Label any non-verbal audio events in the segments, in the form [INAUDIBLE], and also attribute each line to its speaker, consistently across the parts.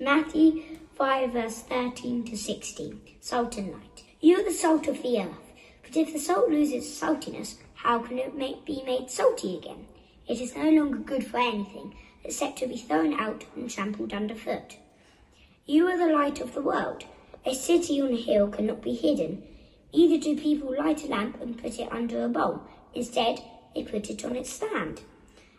Speaker 1: Matthew 5, verse 13 to 16. Salt and light. You are the salt of the earth. But if the salt loses saltiness, how can it make, be made salty again? It is no longer good for anything except to be thrown out and trampled underfoot. You are the light of the world. A city on a hill cannot be hidden. Either do people light a lamp and put it under a bowl. Instead, they put it on its stand.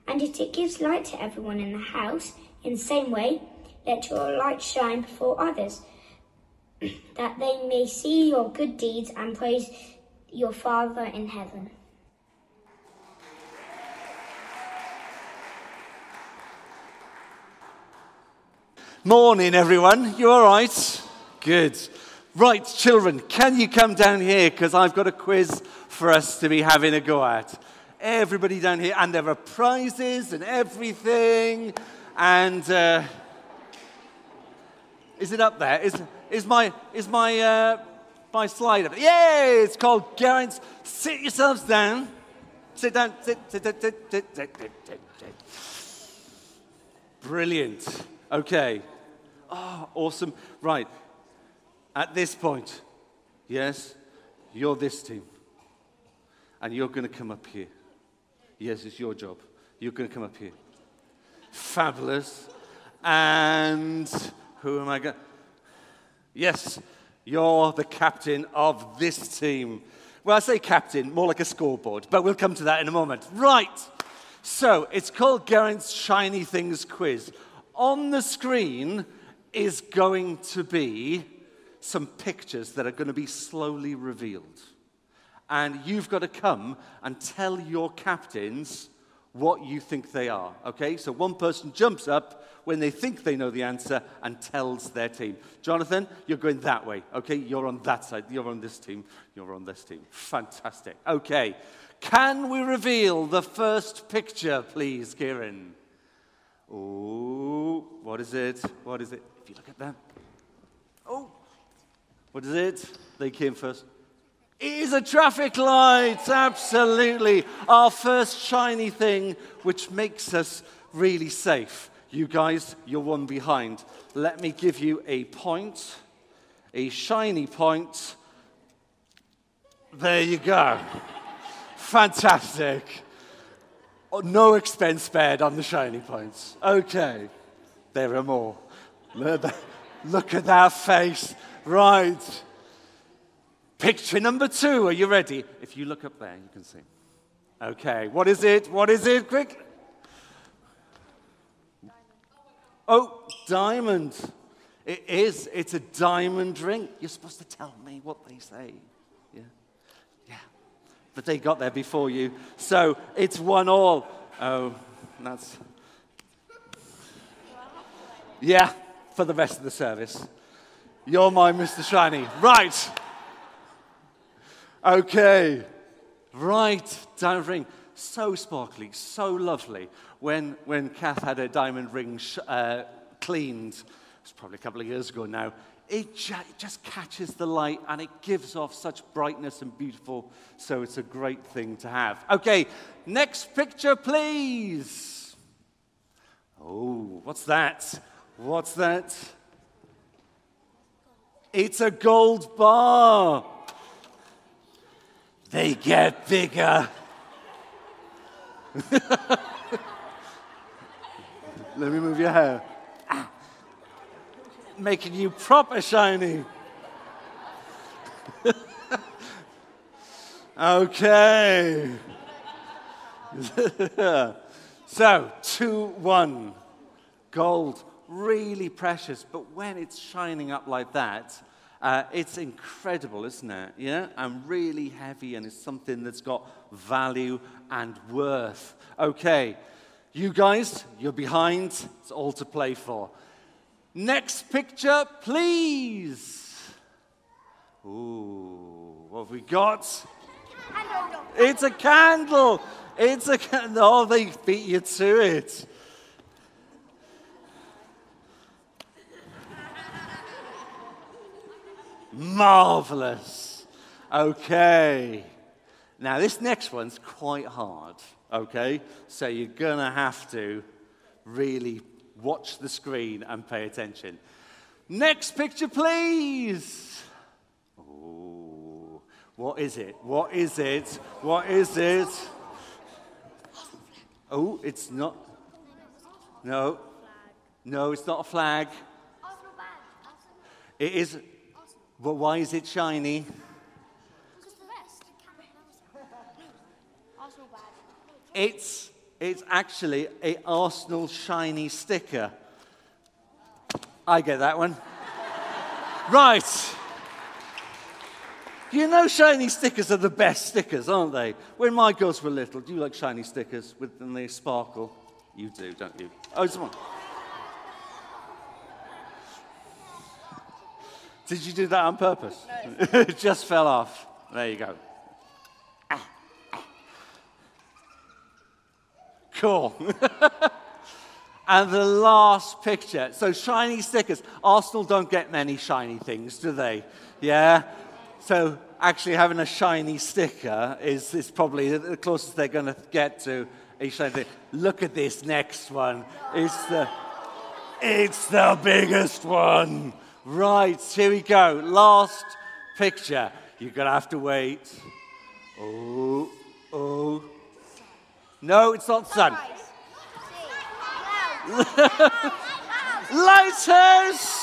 Speaker 1: And if it gives light to everyone in the house, in the same way, let your light shine before others, [CLEARS THROAT] that they may see your good deeds and praise your Father in heaven.
Speaker 2: Morning, everyone. You all right? Good. Right, children, can you come down here? Because I've got a quiz for us to be having a go at. Everybody down here, and there are prizes and everything. And uh, is it up there? Is, is my, is my, uh, my slide up? Yay! It's called Geraint's. Sit yourselves down. Sit down. Sit, sit, sit, sit, sit, sit, sit, sit. Brilliant. Okay. Oh, awesome. Right. At this point, yes, you're this team. And you're going to come up here. Yes, it's your job. You're going to come up here. Fabulous. And who am I going Yes, you're the captain of this team. Well, I say captain, more like a scoreboard, but we'll come to that in a moment. Right. So it's called Geraint's Shiny Things Quiz. On the screen, is going to be some pictures that are going to be slowly revealed. And you've got to come and tell your captains what you think they are. Okay? So one person jumps up when they think they know the answer and tells their team. Jonathan, you're going that way. Okay? You're on that side. You're on this team. You're on this team. Fantastic. Okay. Can we reveal the first picture, please, Kieran? Oh, what is it? What is it? If you look at them. Oh, what is it? They came first. It is a traffic light, absolutely. Our first shiny thing, which makes us really safe. You guys, you're one behind. Let me give you a point, a shiny point. There you go. Fantastic. No expense spared on the shiny points. Okay, there are more. Look at that face. Right. Picture number two. Are you ready? If you look up there, you can see. Okay, what is it? What is it? Quick. Oh, diamond. It is. It's a diamond ring. You're supposed to tell me what they say Yeah. Yeah. but they got there before you. So it's one all. Oh, that's. Yeah, for the rest of the service. You're my Mr. Shiny. Right. Okay. Right. Diamond ring. So sparkly, so lovely. When, when Kath had her diamond ring uh, cleaned, it was probably a couple of years ago now, it just catches the light and it gives off such brightness and beautiful. So it's a great thing to have. Okay, next picture, please. Oh, what's that? What's that? It's a gold bar. They get bigger. Let me move your hair ah. making you proper shiny. okay. [LAUGHS] so, 2 1. Gold, really precious, but when it's shining up like that, uh, it's incredible, isn't it? Yeah? And really heavy, and it's something that's got value and worth. Okay, you guys, you're behind. It's all to play for. Next picture, please. Ooh, what have we got? It's a candle. It's a candle. Oh, they beat you to it. Marvelous. Okay. Now, this next one's quite hard. Okay. So you're going to have to really watch the screen and pay attention. Next picture, please. Oh, what is it? What is it? What is it? Oh, it's not. No. No, it's not a flag. It is. But why is it shiny? It's, it's actually a Arsenal shiny sticker. I get that one. right. You know shiny stickers are the best stickers, aren't they? When my girls were little, do you like shiny stickers with them they sparkle? You do, don't you? Oh, it's one. Did you do that on purpose? No. it [LAUGHS] just fell off. There you go. Cool. [LAUGHS] and the last picture. So, shiny stickers. Arsenal don't get many shiny things, do they? Yeah? So, actually, having a shiny sticker is, is probably the closest they're going to get to a shiny thing. Look at this next one. It's the, it's the biggest one. Right, here we go. Last picture. You're going to have to wait. Oh, oh. No, it's not sun. Lighters!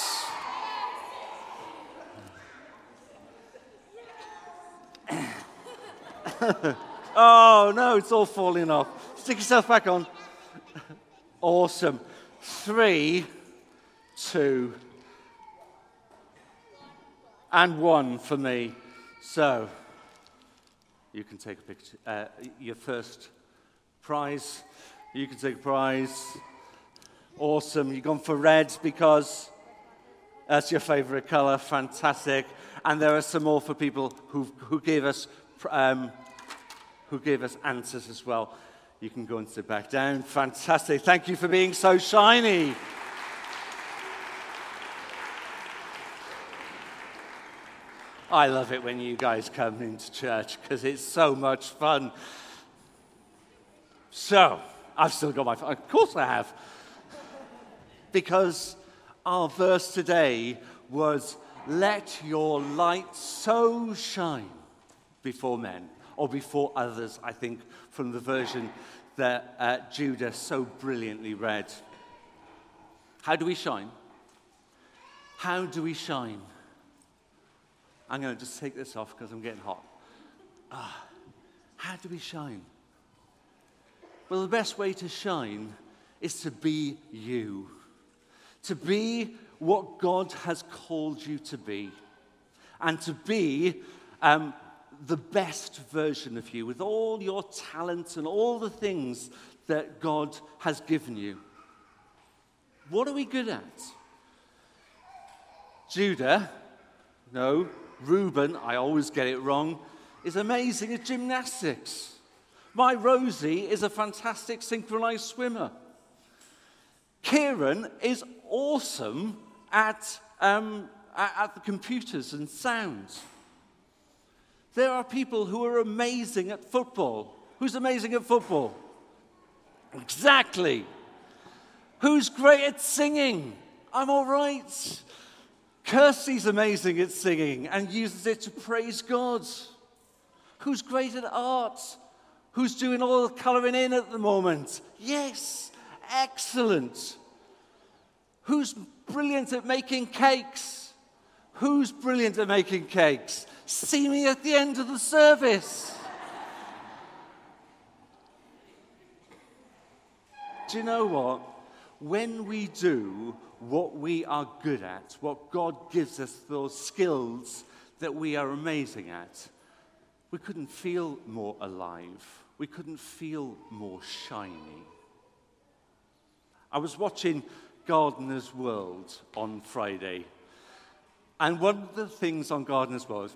Speaker 2: [LAUGHS] oh no, it's all falling off. Stick yourself back on. Awesome. Three, two, and one for me. So, you can take a picture. Uh, your first prize. You can take a prize. Awesome. You've gone for red because that's your favorite color. Fantastic. And there are some more for people who, who gave us um, who gave us answers as well. You can go and sit back down. Fantastic. Thank you for being so shiny. I love it when you guys come into church because it's so much fun. So, I've still got my phone. Of course I have. Because our verse today was, Let your light so shine before men, or before others, I think, from the version that uh, Judah so brilliantly read. How do we shine? How do we shine? I'm going to just take this off because I'm getting hot. Ah, how do we shine? Well, the best way to shine is to be you, to be what God has called you to be, and to be um, the best version of you with all your talents and all the things that God has given you. What are we good at? Judah, no, Reuben, I always get it wrong, is amazing at gymnastics. My Rosie is a fantastic synchronized swimmer. Kieran is awesome at, um, at, at the computers and sounds. There are people who are amazing at football. Who's amazing at football? Exactly. Who's great at singing? I'm all right. Kirsty's amazing at singing and uses it to praise God. Who's great at art? Who's doing all the colouring in at the moment? Yes, excellent. Who's brilliant at making cakes? Who's brilliant at making cakes? See me at the end of the service. Do you know what? When we do what we are good at, what God gives us those skills that we are amazing at, we couldn't feel more alive. We couldn't feel more shiny. I was watching Gardener's World on Friday, and one of the things on Gardener's World,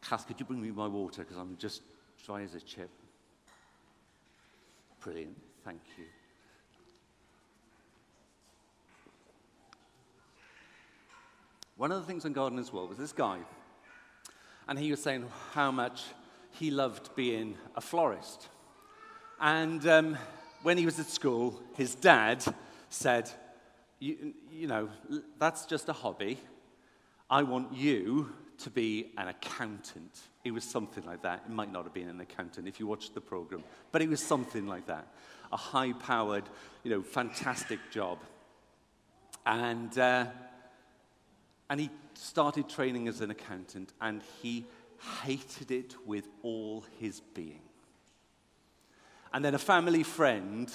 Speaker 2: Kath, could you bring me my water because I'm just dry as a chip. Brilliant, thank you. One of the things on Gardener's World was this guy, and he was saying how much he loved being a florist. And um, when he was at school, his dad said, you, you know, that's just a hobby. I want you to be an accountant. It was something like that. It might not have been an accountant if you watched the program, but it was something like that. A high powered, you know, fantastic job. And, uh, and he started training as an accountant, and he hated it with all his being. And then a family friend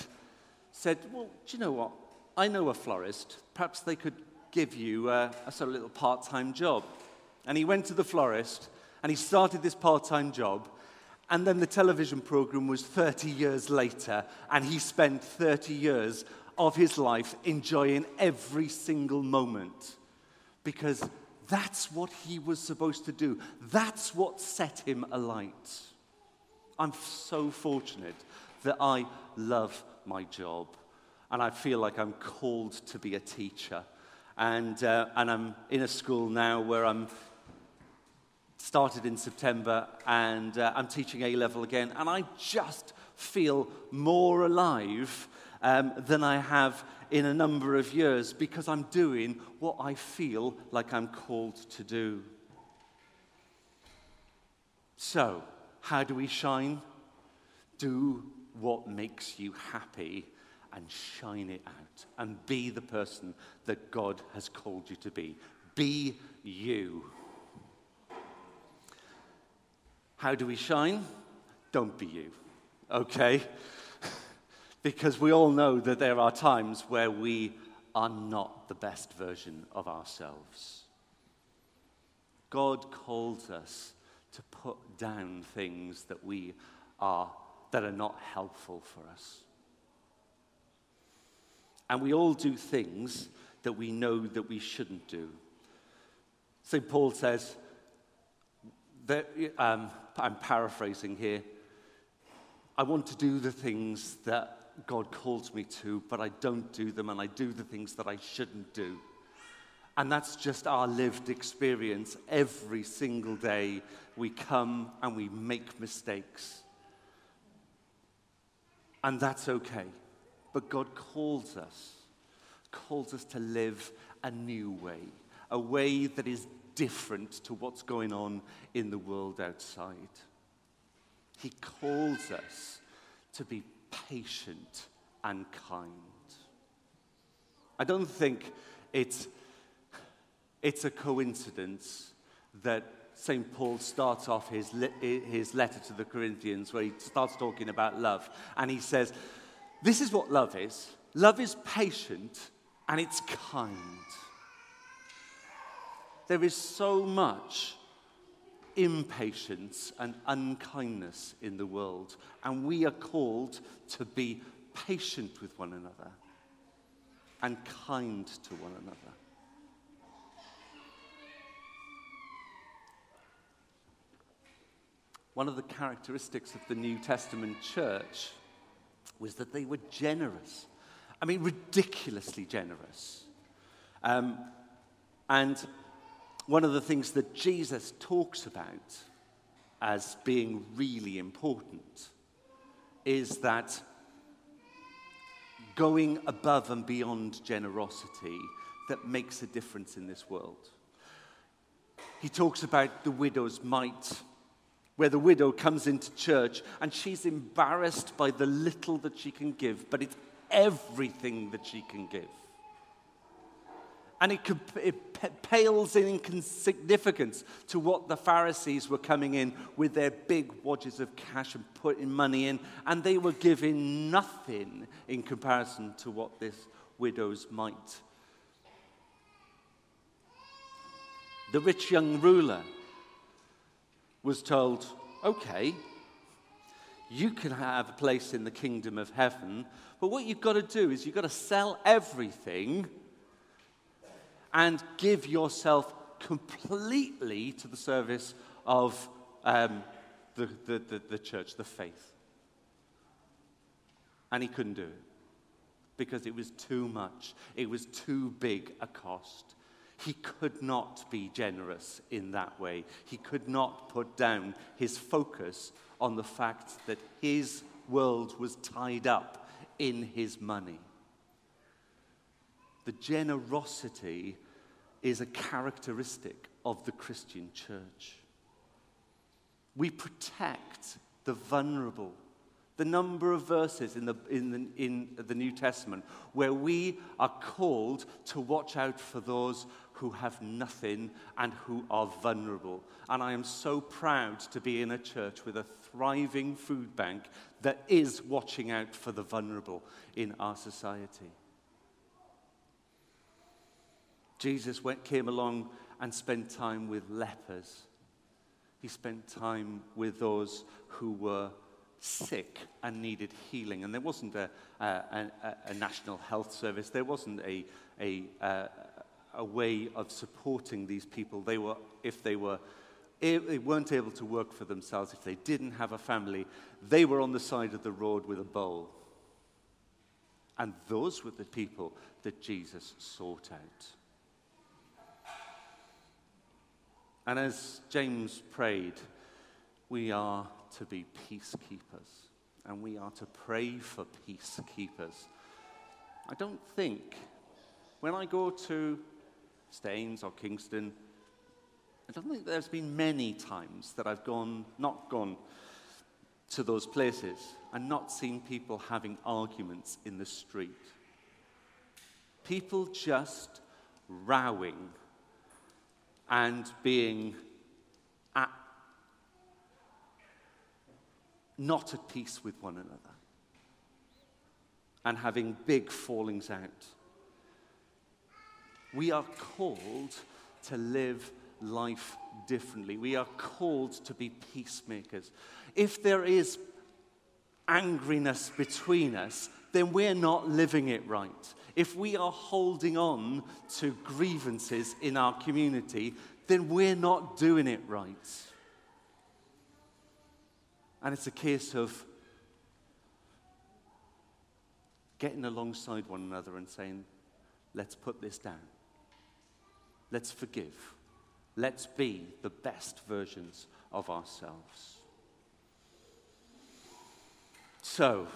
Speaker 2: said, Well, do you know what? I know a florist. Perhaps they could give you a, a sort of little part time job. And he went to the florist and he started this part time job. And then the television program was 30 years later, and he spent 30 years of his life enjoying every single moment because that's what he was supposed to do. That's what set him alight. I'm so fortunate that I love my job and I feel like I'm called to be a teacher. And, uh, and I'm in a school now where I'm started in September and uh, I'm teaching A level again. And I just feel more alive um, than I have in a number of years because I'm doing what I feel like I'm called to do. So, how do we shine? Do what makes you happy and shine it out and be the person that God has called you to be. Be you. How do we shine? Don't be you, okay? Because we all know that there are times where we are not the best version of ourselves. God calls us to put down things that we are that are not helpful for us. And we all do things that we know that we shouldn't do. St. Paul says, that, um, I'm paraphrasing here, I want to do the things that God calls me to, but I don't do them, and I do the things that I shouldn't do. And that's just our lived experience. Every single day, we come and we make mistakes. And that's okay. But God calls us, calls us to live a new way, a way that is different to what's going on in the world outside. He calls us to be patient and kind. I don't think it's, it's a coincidence that St. Paul starts off his, his letter to the Corinthians where he starts talking about love. And he says, This is what love is love is patient and it's kind. There is so much impatience and unkindness in the world, and we are called to be patient with one another and kind to one another. One of the characteristics of the New Testament church was that they were generous. I mean, ridiculously generous. Um, and one of the things that Jesus talks about as being really important is that going above and beyond generosity that makes a difference in this world. He talks about the widow's mite where the widow comes into church and she's embarrassed by the little that she can give, but it's everything that she can give. And it, it pales in insignificance to what the Pharisees were coming in with their big wadges of cash and putting money in, and they were giving nothing in comparison to what this widow's mite. The rich young ruler was told, okay, you can have a place in the kingdom of heaven, but what you've got to do is you've got to sell everything and give yourself completely to the service of um, the, the, the, the church, the faith. And he couldn't do it because it was too much, it was too big a cost. He could not be generous in that way. He could not put down his focus on the fact that his world was tied up in his money. The generosity is a characteristic of the Christian church. We protect the vulnerable. The number of verses in the, in, the, in the New Testament where we are called to watch out for those who have nothing and who are vulnerable. And I am so proud to be in a church with a thriving food bank that is watching out for the vulnerable in our society. Jesus went, came along and spent time with lepers. He spent time with those who were sick and needed healing. And there wasn't a, a, a, a national health service, there wasn't a, a, a way of supporting these people. They were, if they were they weren't able to work for themselves, if they didn't have a family, they were on the side of the road with a bowl. And those were the people that Jesus sought out. And as James prayed, we are to be peacekeepers and we are to pray for peacekeepers. I don't think when I go to Staines or Kingston, I don't think there's been many times that I've gone, not gone to those places and not seen people having arguments in the street. People just rowing and being at, not at peace with one another and having big fallings out. We are called to live life differently. We are called to be peacemakers. If there is angriness between us, then we're not living it right if we are holding on to grievances in our community, then we're not doing it right. And it's a case of getting alongside one another and saying, let's put this down. Let's forgive. Let's be the best versions of ourselves. So,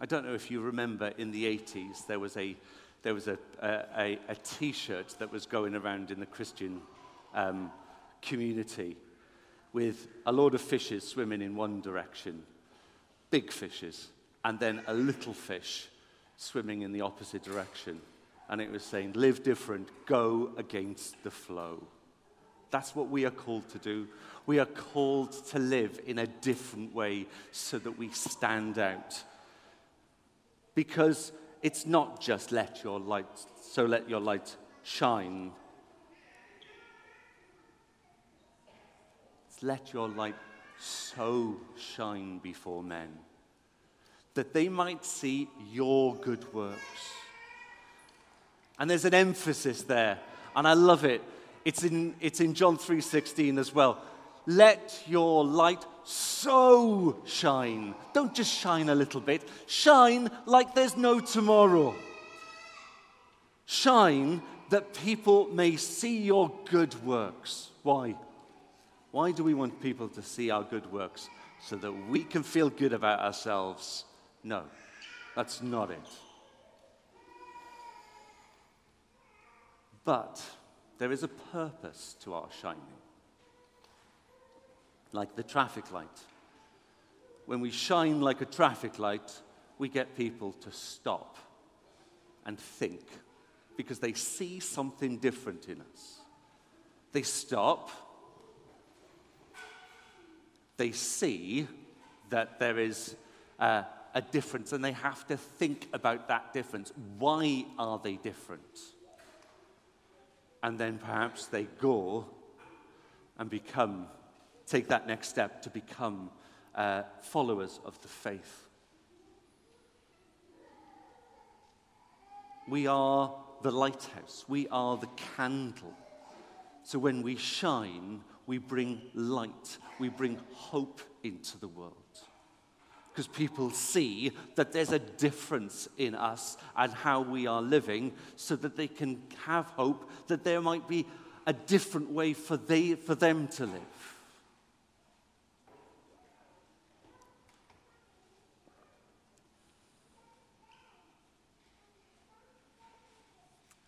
Speaker 2: I don't know if you remember in the 80s, there was a, there was a, a, a t-shirt that was going around in the Christian um, community with a lot of fishes swimming in one direction, big fishes, and then a little fish swimming in the opposite direction. And it was saying, live different, go against the flow. That's what we are called to do. We are called to live in a different way so that we stand out because it's not just let your light, so let your light shine. It's let your light so shine before men that they might see your good works. And there's an emphasis there, and I love it. It's in, it's in John 3:16 as well. Let your light so shine. Don't just shine a little bit, shine like there's no tomorrow. Shine that people may see your good works. Why? Why do we want people to see our good works? So that we can feel good about ourselves? No, that's not it. But there is a purpose to our shining like the traffic light. When we shine like a traffic light, we get people to stop and think because they see something different in us. They stop, they see that there is a, a difference and they have to think about that difference. Why are they different? And then perhaps they go and become take that next step to become uh, followers of the faith. We are the lighthouse, we are the candle. So when we shine, we bring light, we bring hope into the world. Because people see that there's a difference in us and how we are living, so that they can have hope that there might be a different way for, they, for them to live.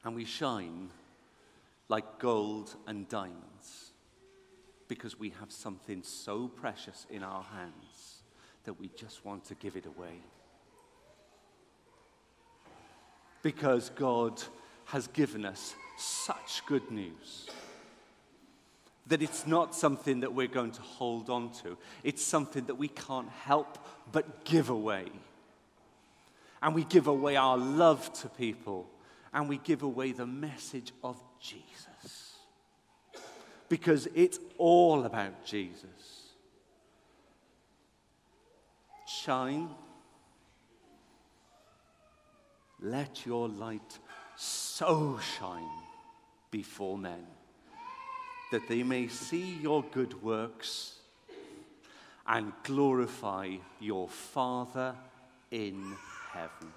Speaker 2: And we shine like gold and diamonds because we have something so precious in our hands that we just want to give it away. Because God has given us such good news that it's not something that we're going to hold on to. It's something that we can't help but give away. And we give away our love to people, and we give away the message of Jesus. Because it's all about Jesus. Shine. Let your light so shine before men that they may see your good works and glorify your Father in heaven.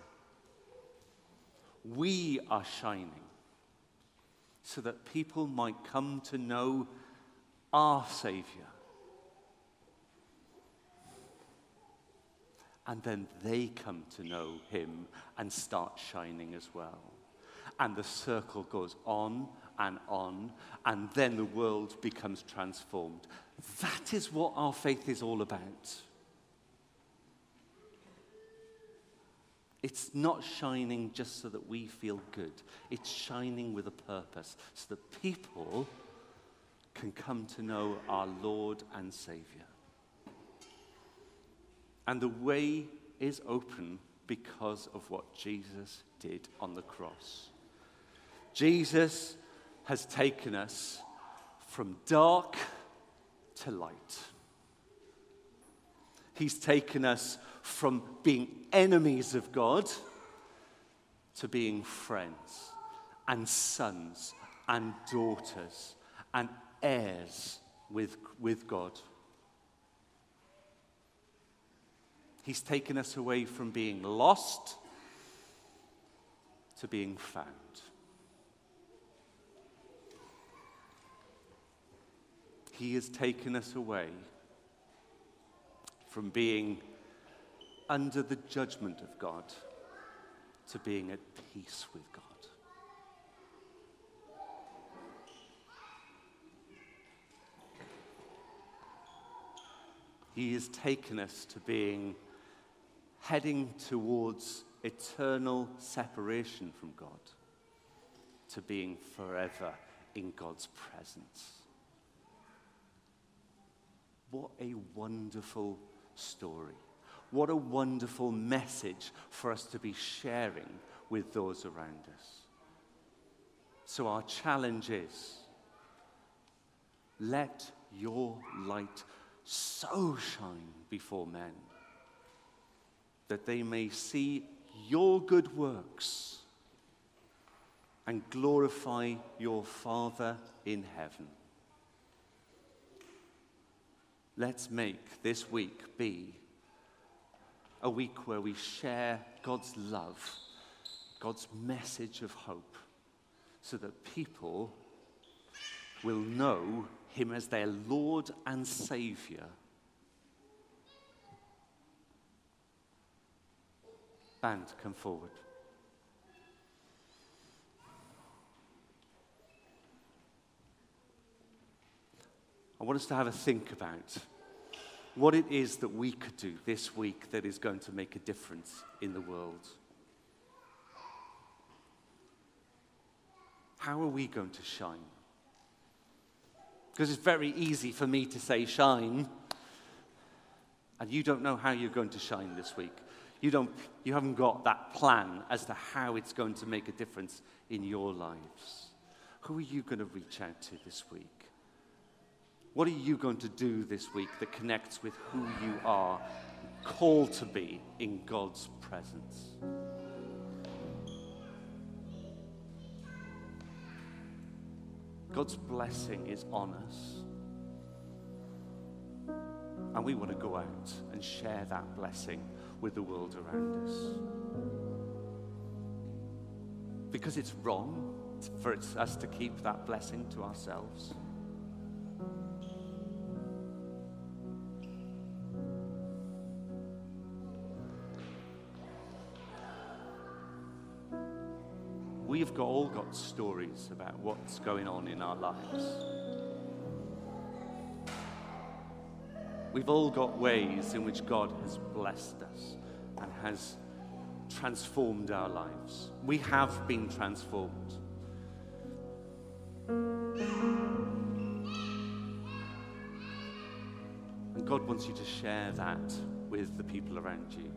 Speaker 2: We are shining so that people might come to know our Savior. And then they come to know Him and start shining as well. And the circle goes on and on, and then the world becomes transformed. That is what our faith is all about. It's not shining just so that we feel good. It's shining with a purpose so that people can come to know our Lord and Savior. And the way is open because of what Jesus did on the cross. Jesus has taken us from dark to light. He's taken us from being enemies of God to being friends and sons and daughters and heirs with, with God. He's taken us away from being lost to being found. He has taken us away from being under the judgment of God to being at peace with God. He has taken us to being heading towards eternal separation from God, to being forever in God's presence. What a wonderful story. What a wonderful message for us to be sharing with those around us. So, our challenge is let your light so shine before men that they may see your good works and glorify your Father in heaven. Let's make this week be a week where we share God's love, God's message of hope, so that people will know Him as their Lord and Savior. Band, come forward. I want us to have a think about what it is that we could do this week that is going to make a difference in the world. How are we going to shine? Because it's very easy for me to say shine, and you don't know how you're going to shine this week. You, don't, you haven't got that plan as to how it's going to make a difference in your lives. Who are you going to reach out to this week? What are you going to do this week that connects with who you are called to be in God's presence? God's blessing is on us. And we want to go out and share that blessing with the world around us. Because it's wrong for us to keep that blessing to ourselves. We've got, all got stories about what's going on in our lives. We've all got ways in which God has blessed us and has transformed our lives. We have been transformed. And God wants you to share that with the people around you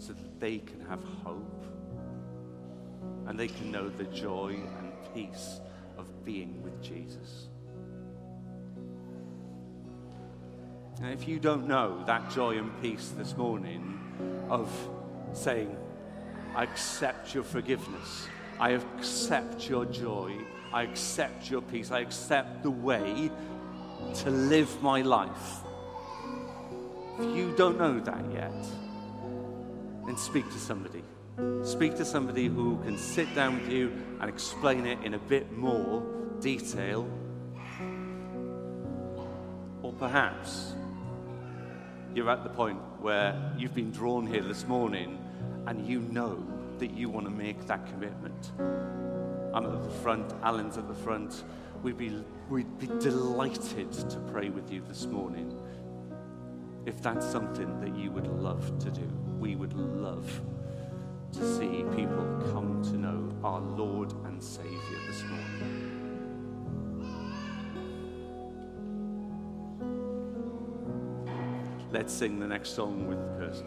Speaker 2: so that they can have hope and they can know the joy and peace of being with Jesus. Now, if you don't know that joy and peace this morning of saying, I accept your forgiveness, I accept your joy, I accept your peace, I accept the way to live my life. If you don't know that yet, then speak to somebody. Speak to somebody who can sit down with you and explain it in a bit more detail. Or perhaps you're at the point where you've been drawn here this morning and you know that you want to make that commitment. I'm at the front, Alan's at the front. We'd be, we'd be delighted to pray with you this morning. If that's something that you would love to do, we would love to see people come to know our Lord and Savior this morning. Let's sing the next song with Kirsty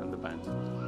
Speaker 2: and the band.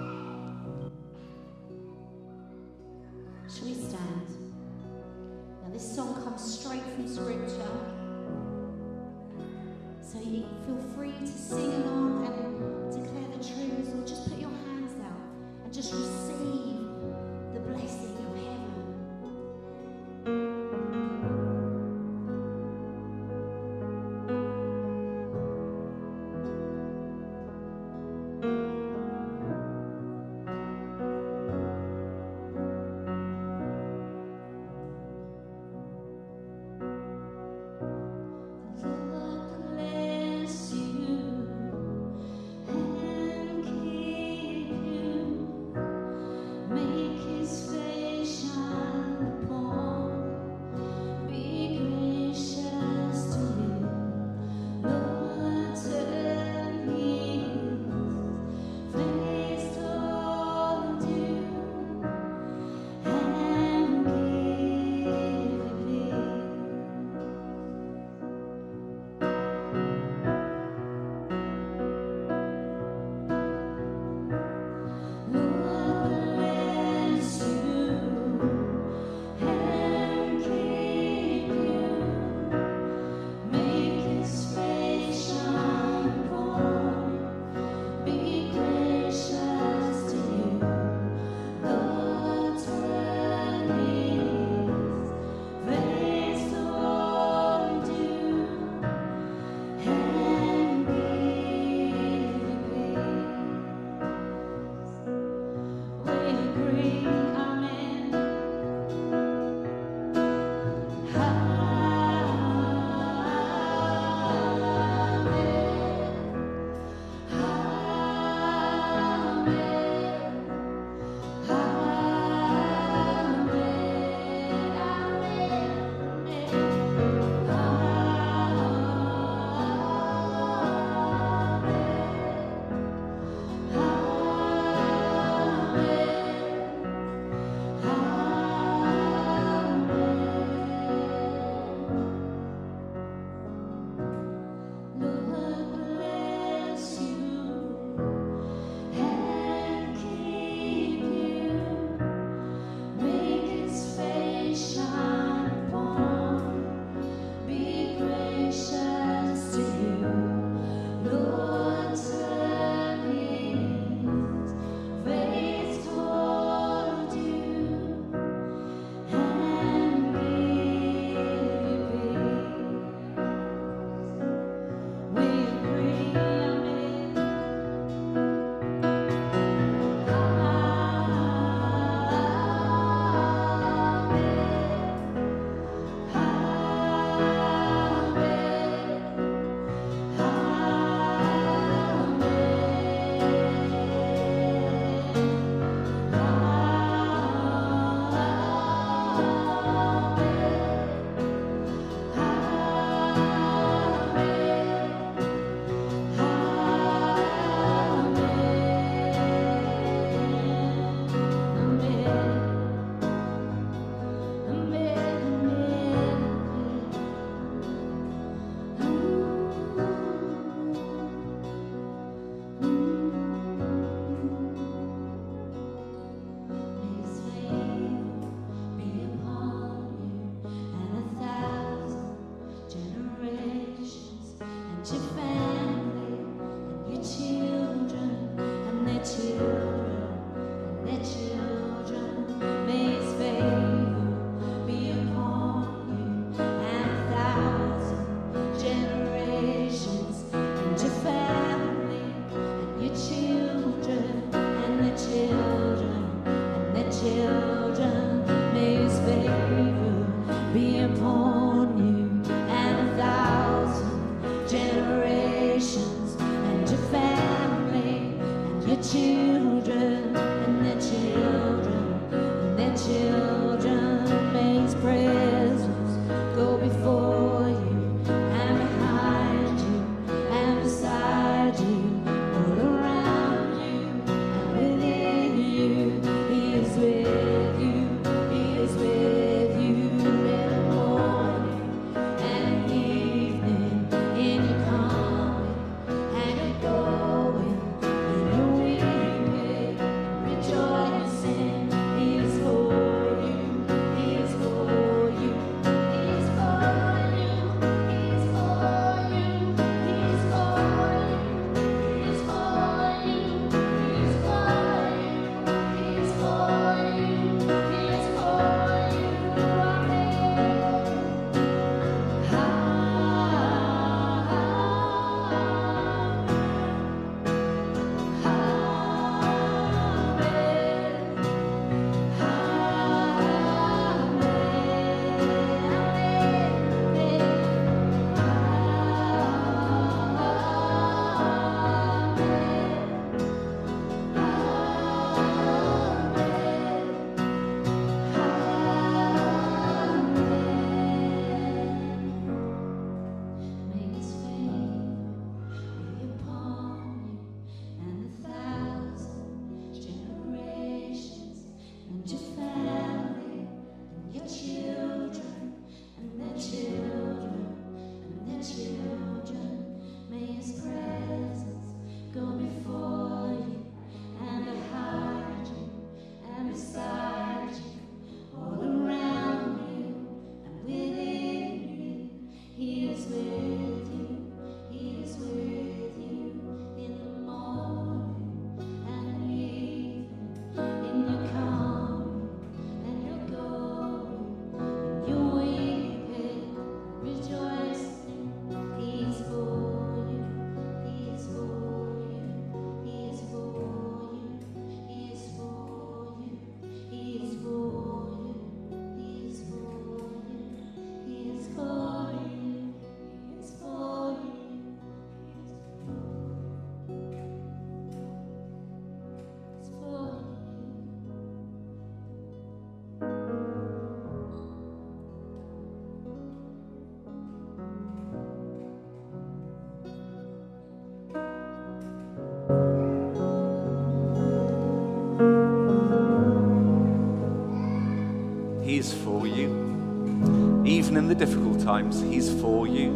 Speaker 2: Times, He's for you.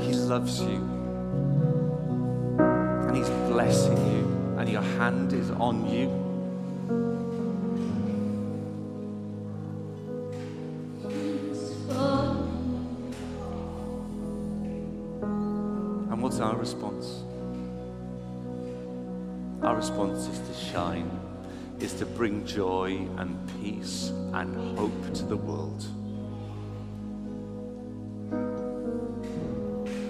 Speaker 2: He loves you. And He's blessing you. And your hand is on you. And what's our response? Our response is to shine, is to bring joy and peace and hope to the world.